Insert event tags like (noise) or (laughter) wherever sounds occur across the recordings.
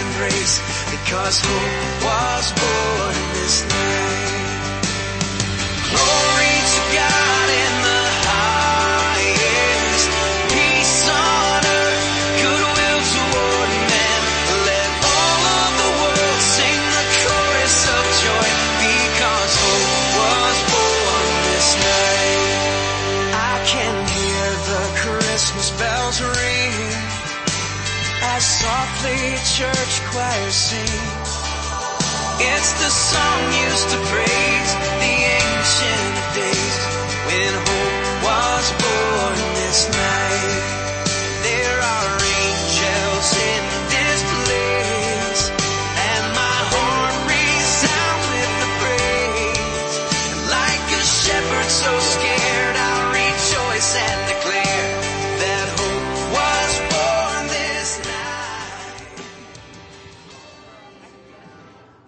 embrace because hope was born in this night. It's the song used to praise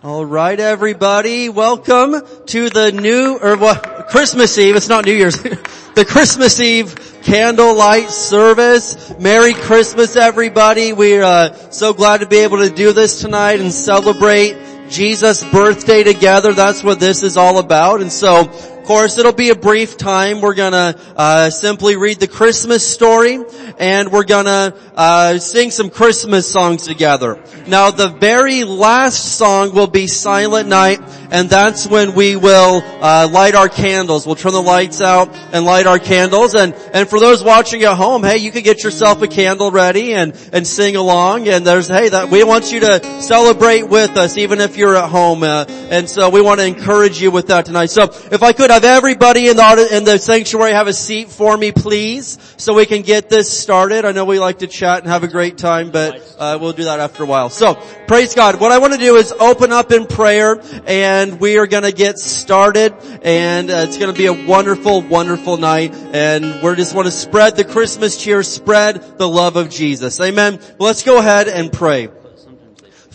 All right, everybody, welcome to the new or what Christmas Eve. It's not New Year's. (laughs) the Christmas Eve candlelight service. Merry Christmas, everybody. We're uh, so glad to be able to do this tonight and celebrate Jesus' birthday together. That's what this is all about. And so, course, it'll be a brief time. We're gonna uh, simply read the Christmas story, and we're gonna uh, sing some Christmas songs together. Now, the very last song will be Silent Night, and that's when we will uh, light our candles. We'll turn the lights out and light our candles. And and for those watching at home, hey, you can get yourself a candle ready and and sing along. And there's hey, that we want you to celebrate with us, even if you're at home. Uh, and so we want to encourage you with that tonight. So if I could have everybody in the in the sanctuary have a seat for me, please, so we can get this started. I know we like to chat and have a great time, but uh, we'll do that after a while. So praise God. What I want to do is open up in prayer, and we are going to get started. And uh, it's going to be a wonderful, wonderful night. And we just want to spread the Christmas cheer, spread the love of Jesus. Amen. Let's go ahead and pray.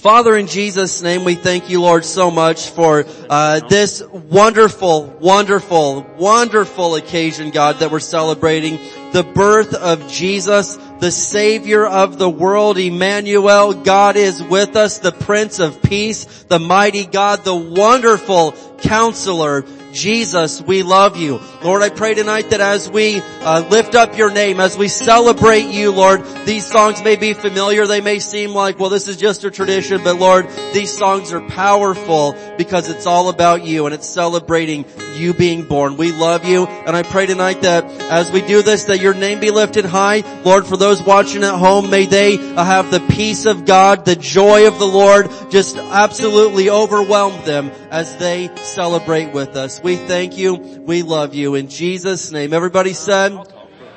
Father, in Jesus' name, we thank you, Lord, so much for uh, this wonderful, wonderful, wonderful occasion, God, that we're celebrating the birth of Jesus, the Savior of the world, Emmanuel. God is with us, the Prince of Peace, the mighty God, the wonderful Counselor. Jesus, we love you. Lord, I pray tonight that as we uh, lift up your name, as we celebrate you, Lord, these songs may be familiar. They may seem like, well, this is just a tradition, but Lord, these songs are powerful because it's all about you and it's celebrating you being born. We love you and I pray tonight that as we do this, that your name be lifted high. Lord, for those watching at home, may they uh, have the peace of God, the joy of the Lord, just absolutely overwhelm them as they celebrate with us. We thank you. We love you. In Jesus' name. Everybody said,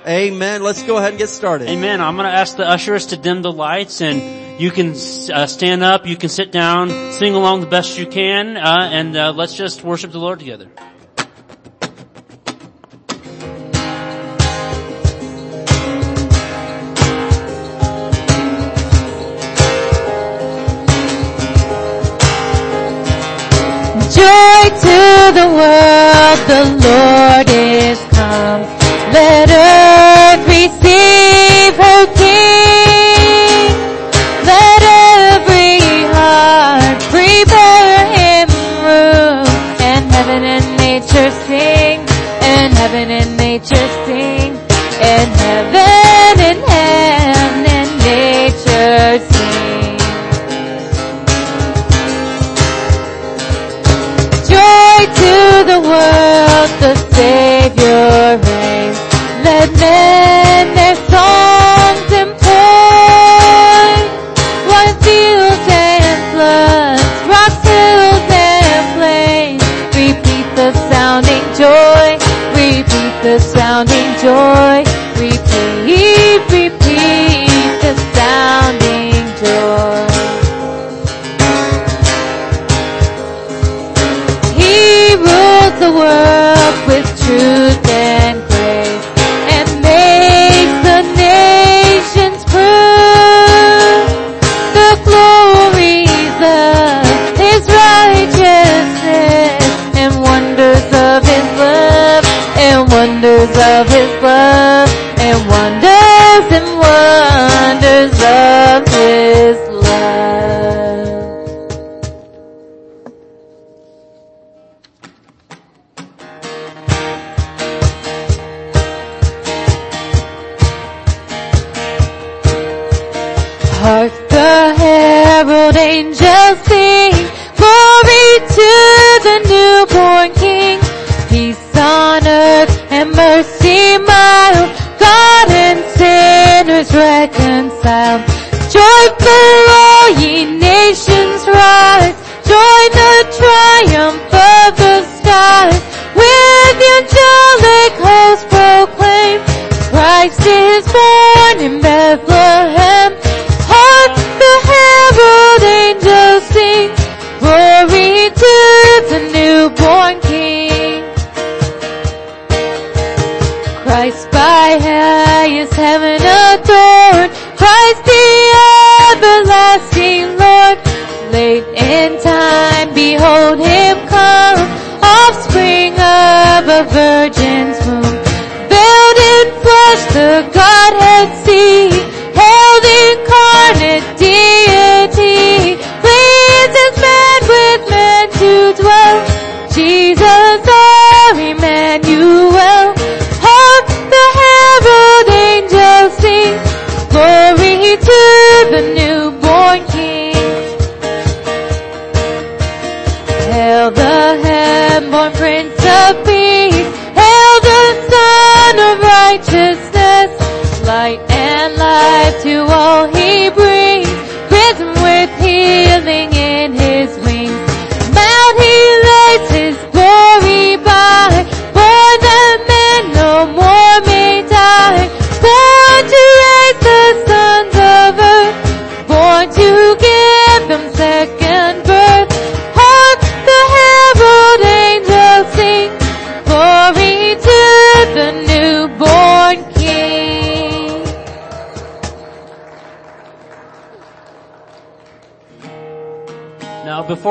Amen. Let's go ahead and get started. Amen. I'm going to ask the ushers to dim the lights and you can uh, stand up, you can sit down, sing along the best you can, uh, and uh, let's just worship the Lord together. World, the Lord is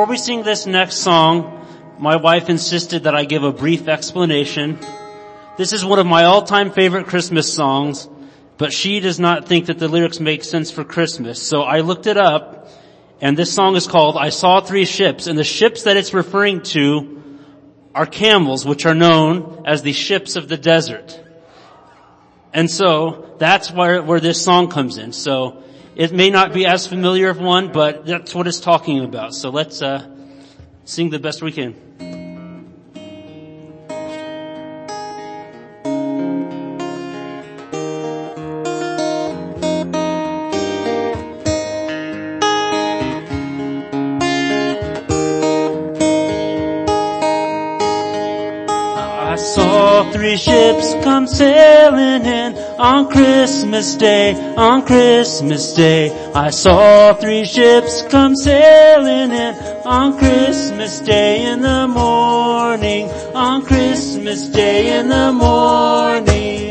before we sing this next song, my wife insisted that I give a brief explanation. This is one of my all-time favorite Christmas songs, but she does not think that the lyrics make sense for Christmas. So I looked it up, and this song is called I Saw Three Ships, and the ships that it's referring to are camels, which are known as the ships of the desert. And so that's where, where this song comes in. So it may not be as familiar of one, but that's what it's talking about. So let's uh, sing the best we can. On Christmas Day, on Christmas Day. I saw three ships come sailing in on Christmas Day in the morning, on Christmas Day in the morning.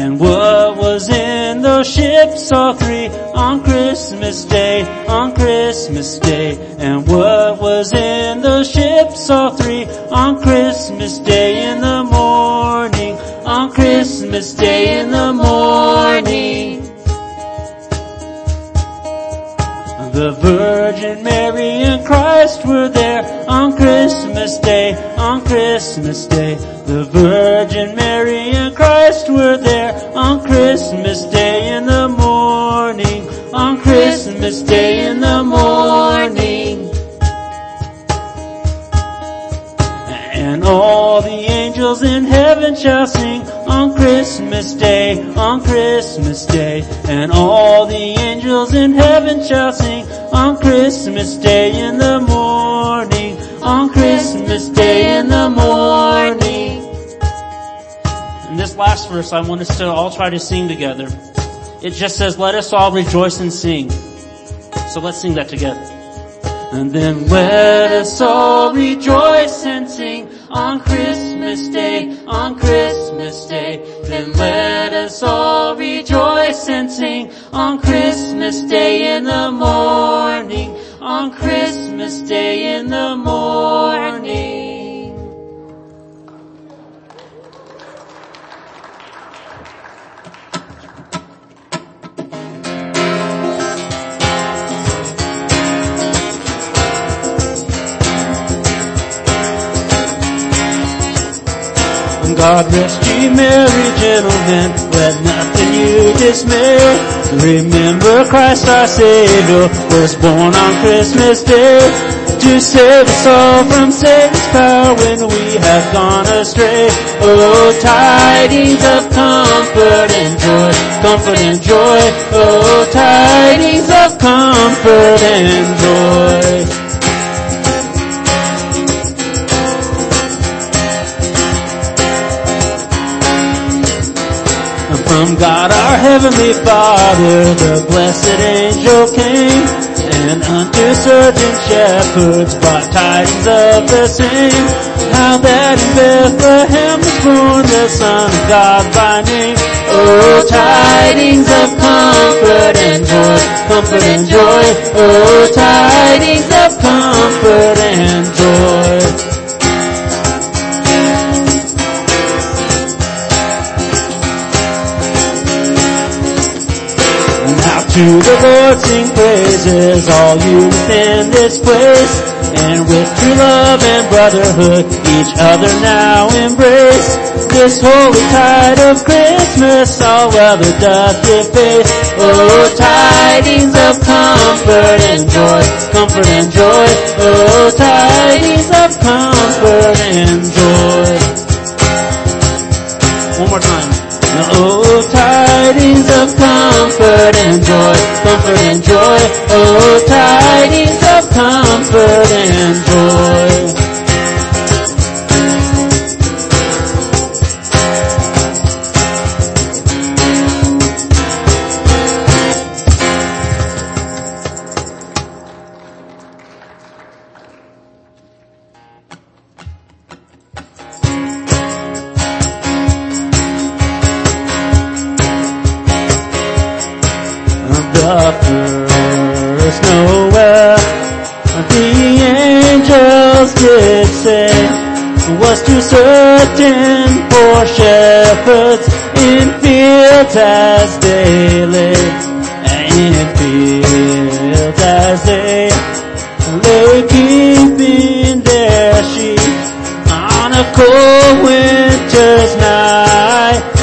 And what was in those ships, all three, on Christmas Day, on Christmas Day? And what was in those ships, all three, on Christmas Day in the morning, on Christmas Day in the morning? The Virgin Mary and Christ were there on Christmas Day, on Christmas Day. The Virgin Mary and Christ were on Christmas Day in the morning, on Christmas Day in the morning. And all the angels in heaven shall sing on Christmas Day, on Christmas Day. And all the angels in heaven shall sing on Christmas Day in the morning, on Christmas Day in the morning. Last verse I want us to all try to sing together. It just says, let us all rejoice and sing. So let's sing that together. And then let us all rejoice and sing on Christmas Day, on Christmas Day. Then let us all rejoice and sing on Christmas Day in the morning, on Christmas Day in the morning. God rest ye merry gentlemen, let nothing you dismay. Remember Christ our Savior was born on Christmas Day to save us all from Satan's power when we have gone astray. Oh, tidings of comfort and joy, comfort and joy. Oh, tidings of comfort and joy. Heavenly Father, the blessed angel came, and unto certain shepherds brought tidings of the same. How that in Bethlehem was born the Son of God by name. Oh, tidings of comfort and joy, comfort and joy. Oh, tidings of comfort and joy. To the Lord sing praises, all you within this place. And with true love and brotherhood, each other now embrace. This holy tide of Christmas, all weather doth deface. Oh, tidings of comfort and joy, comfort and joy. Oh, tidings of comfort and joy. One more time. Oh, tidings of comfort and joy, comfort and joy. Oh, tidings of comfort and joy. A cold winter's night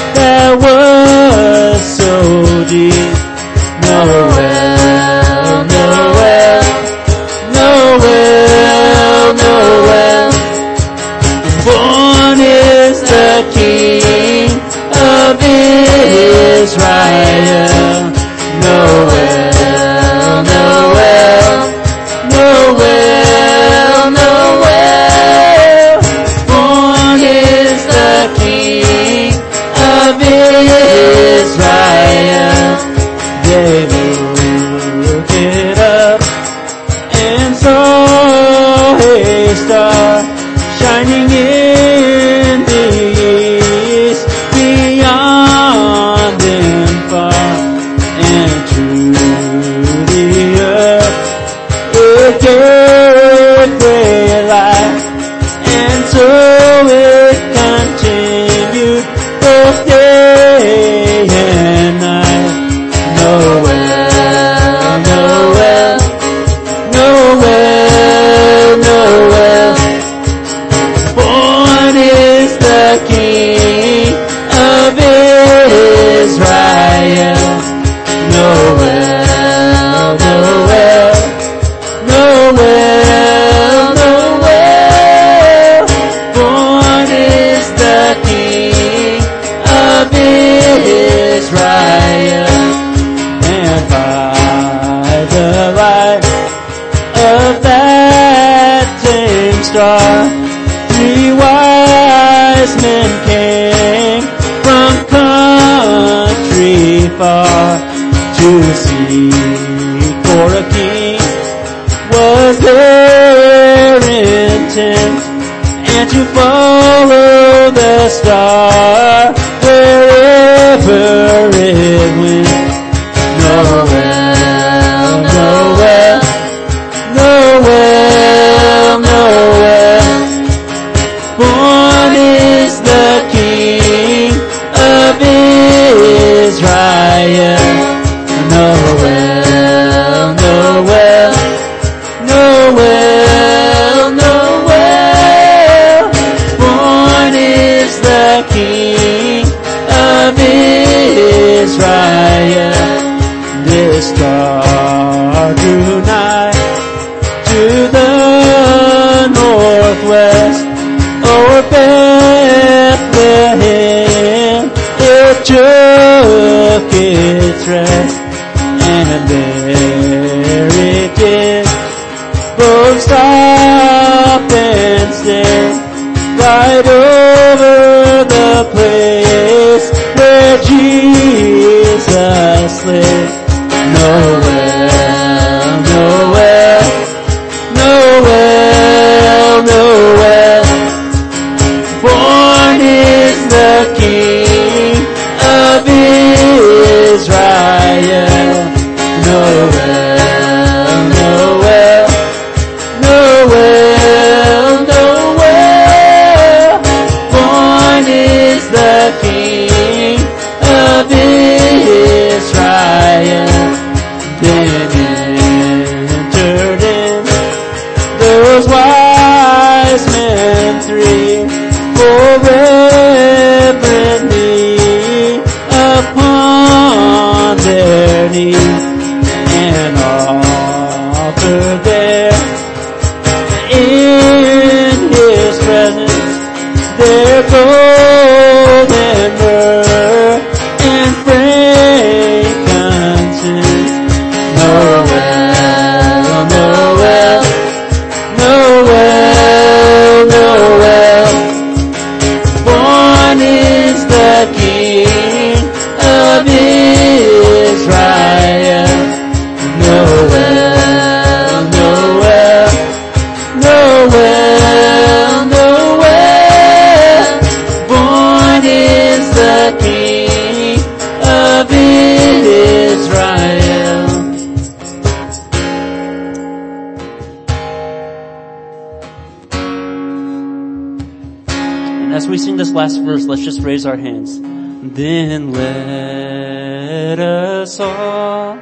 raise our hands. Then let us all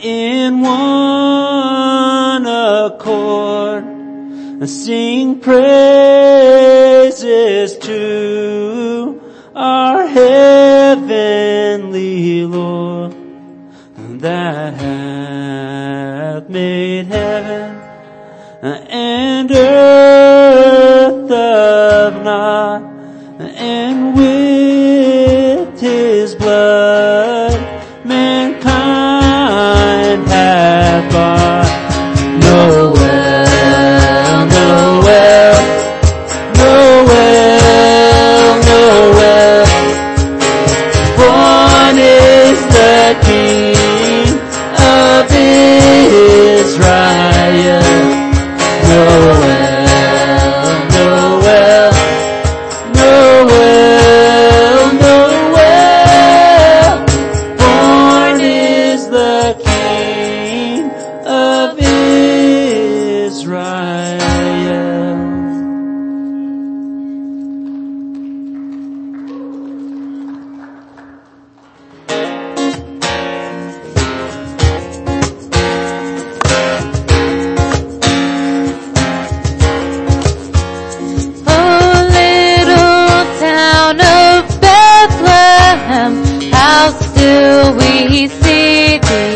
in one accord sing and with his blood. do we see thee?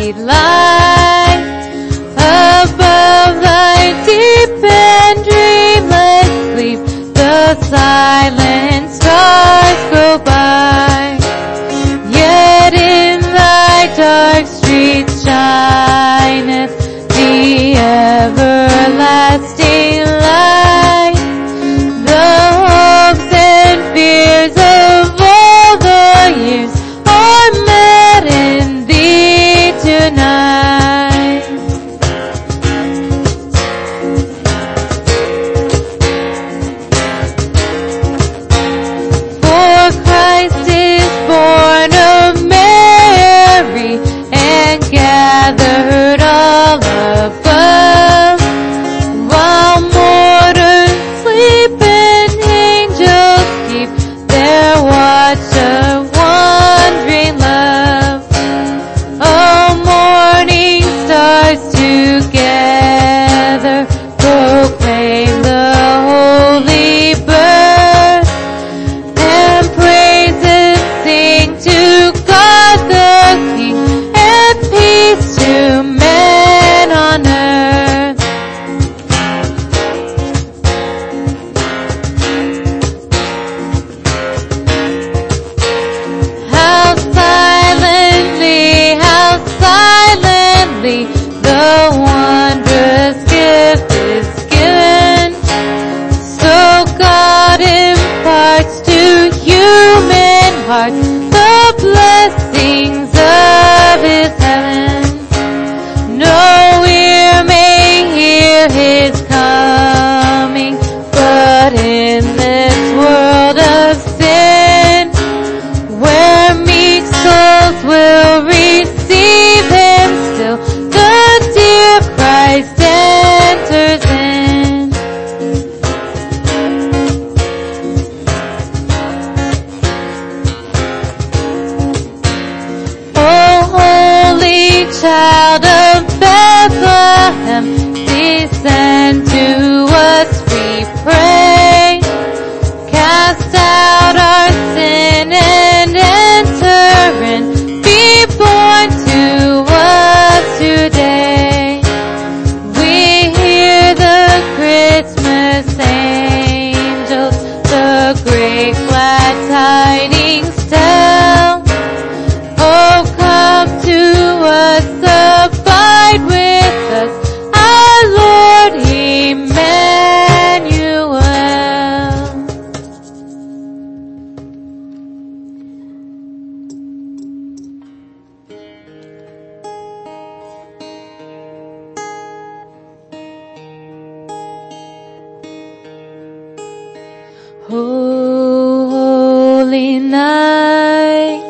Holy night,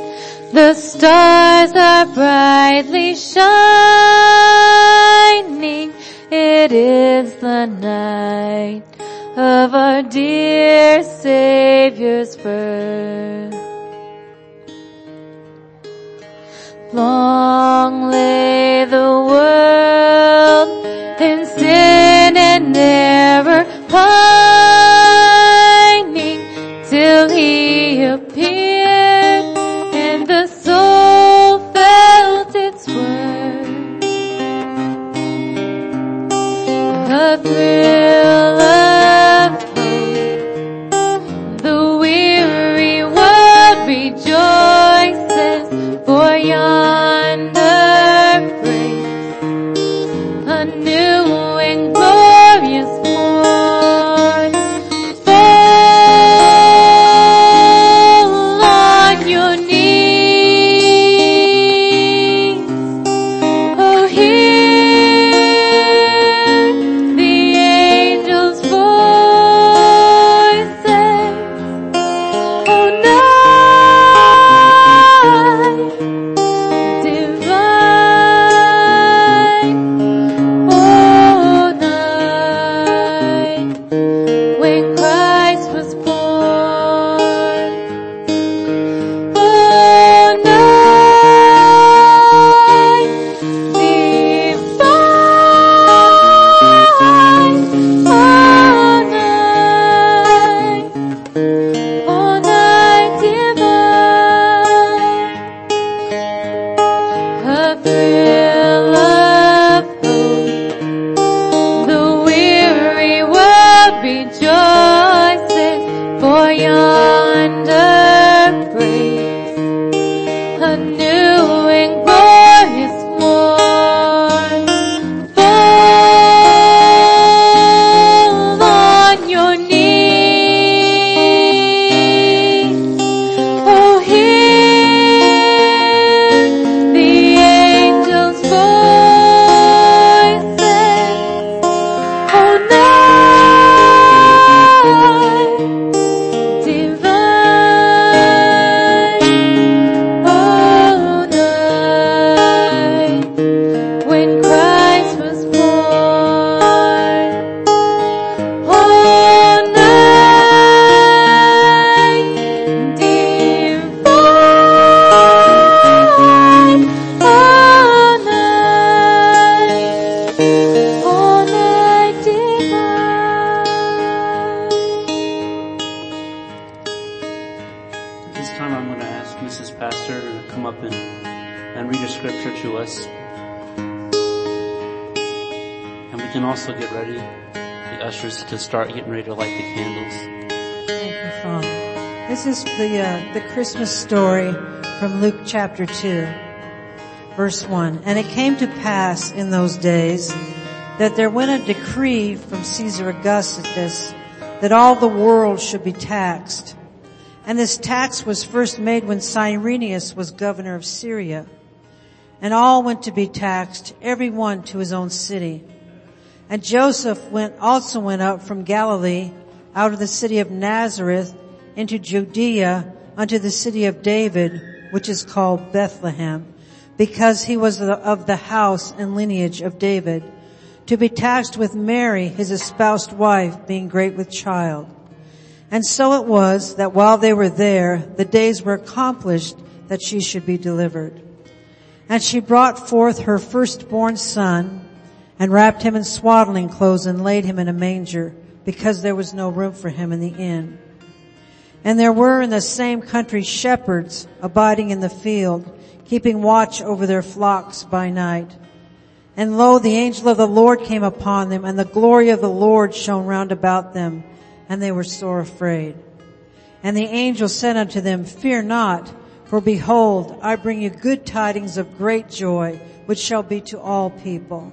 the stars are brightly shining. It is the night of our dear Savior's birth. Long lay new can also get ready, the ushers, to start getting ready to light the candles. Thank you, Father. This is the uh, the Christmas story from Luke chapter two, verse one. And it came to pass in those days that there went a decree from Caesar Augustus that all the world should be taxed. And this tax was first made when Cyrenius was governor of Syria. And all went to be taxed, every one to his own city. And Joseph went, also went up from Galilee out of the city of Nazareth into Judea unto the city of David, which is called Bethlehem, because he was of the house and lineage of David, to be taxed with Mary, his espoused wife, being great with child. And so it was that while they were there, the days were accomplished that she should be delivered. And she brought forth her firstborn son and wrapped him in swaddling clothes and laid him in a manger because there was no room for him in the inn. And there were in the same country shepherds abiding in the field, keeping watch over their flocks by night. And lo, the angel of the Lord came upon them and the glory of the Lord shone round about them and they were sore afraid. And the angel said unto them, fear not, for behold, I bring you good tidings of great joy, which shall be to all people.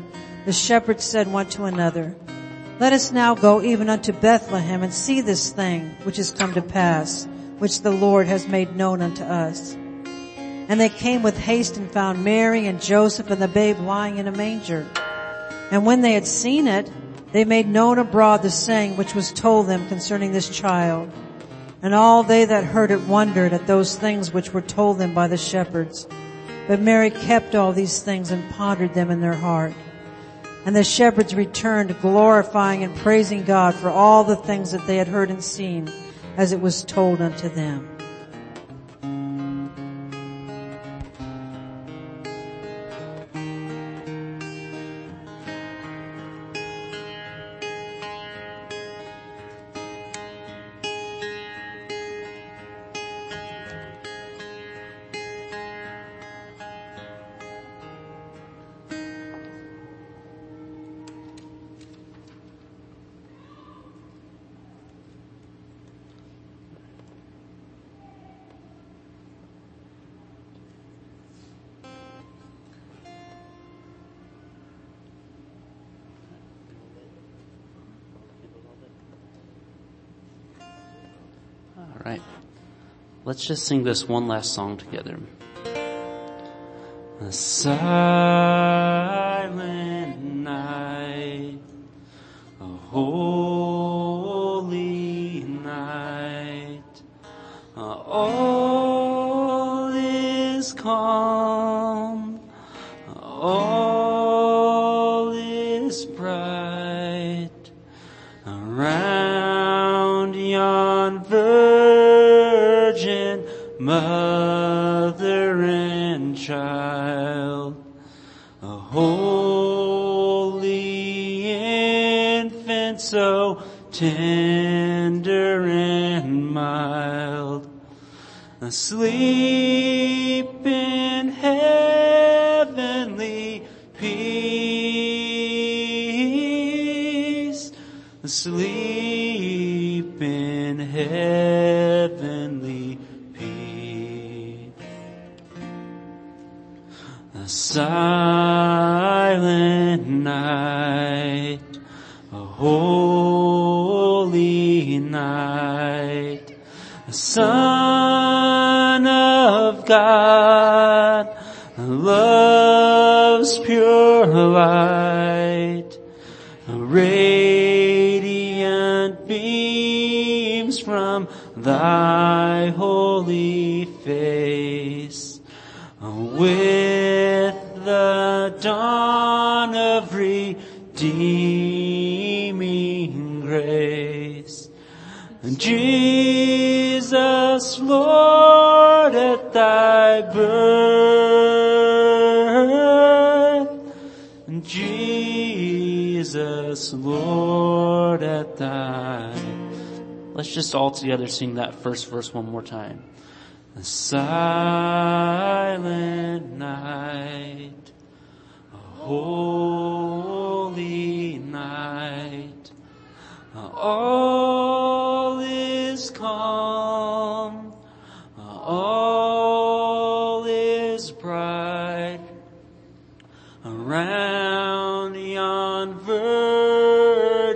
the shepherds said one to another, Let us now go even unto Bethlehem and see this thing which is come to pass, which the Lord has made known unto us. And they came with haste and found Mary and Joseph and the babe lying in a manger. And when they had seen it, they made known abroad the saying which was told them concerning this child. And all they that heard it wondered at those things which were told them by the shepherds. But Mary kept all these things and pondered them in their heart. And the shepherds returned glorifying and praising God for all the things that they had heard and seen as it was told unto them. Let's just sing this one last song together. A peace, sleep in heavenly peace. A silent night, a holy night, a son of God, light, radiant beams from thy holy face. With Jesus, Lord, at thy Let's just all together sing that first verse one more time. The silent night, a holy night, all is calm, all is bright, around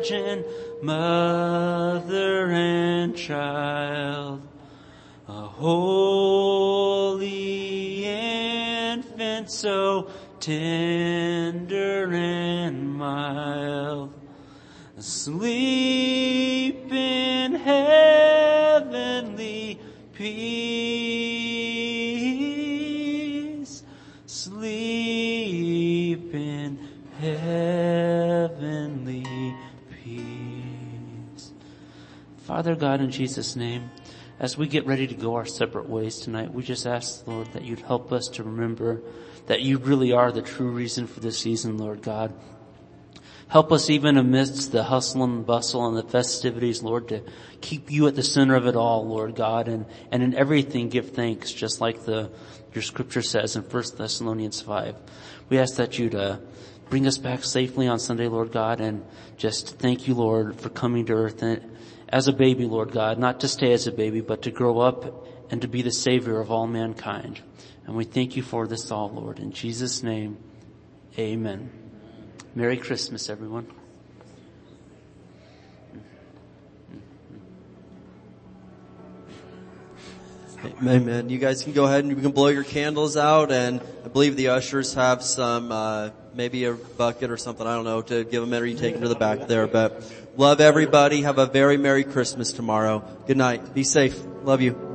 virgin mother and child, a holy infant so tender and mild, asleep Father God, in Jesus' name, as we get ready to go our separate ways tonight, we just ask, Lord, that you'd help us to remember that you really are the true reason for this season, Lord God. Help us even amidst the hustle and bustle and the festivities, Lord, to keep you at the center of it all, Lord God, and, and in everything give thanks, just like the, your scripture says in 1 Thessalonians 5. We ask that you'd, uh, bring us back safely on Sunday, Lord God, and just thank you, Lord, for coming to earth and, as a baby, Lord God, not to stay as a baby, but to grow up and to be the savior of all mankind. And we thank you for this all, Lord. In Jesus' name, amen. Merry Christmas, everyone. Amen. You guys can go ahead and you can blow your candles out and I believe the ushers have some, uh, maybe a bucket or something, I don't know, to give them you take them to the back there, but love everybody. Have a very Merry Christmas tomorrow. Good night. Be safe. Love you.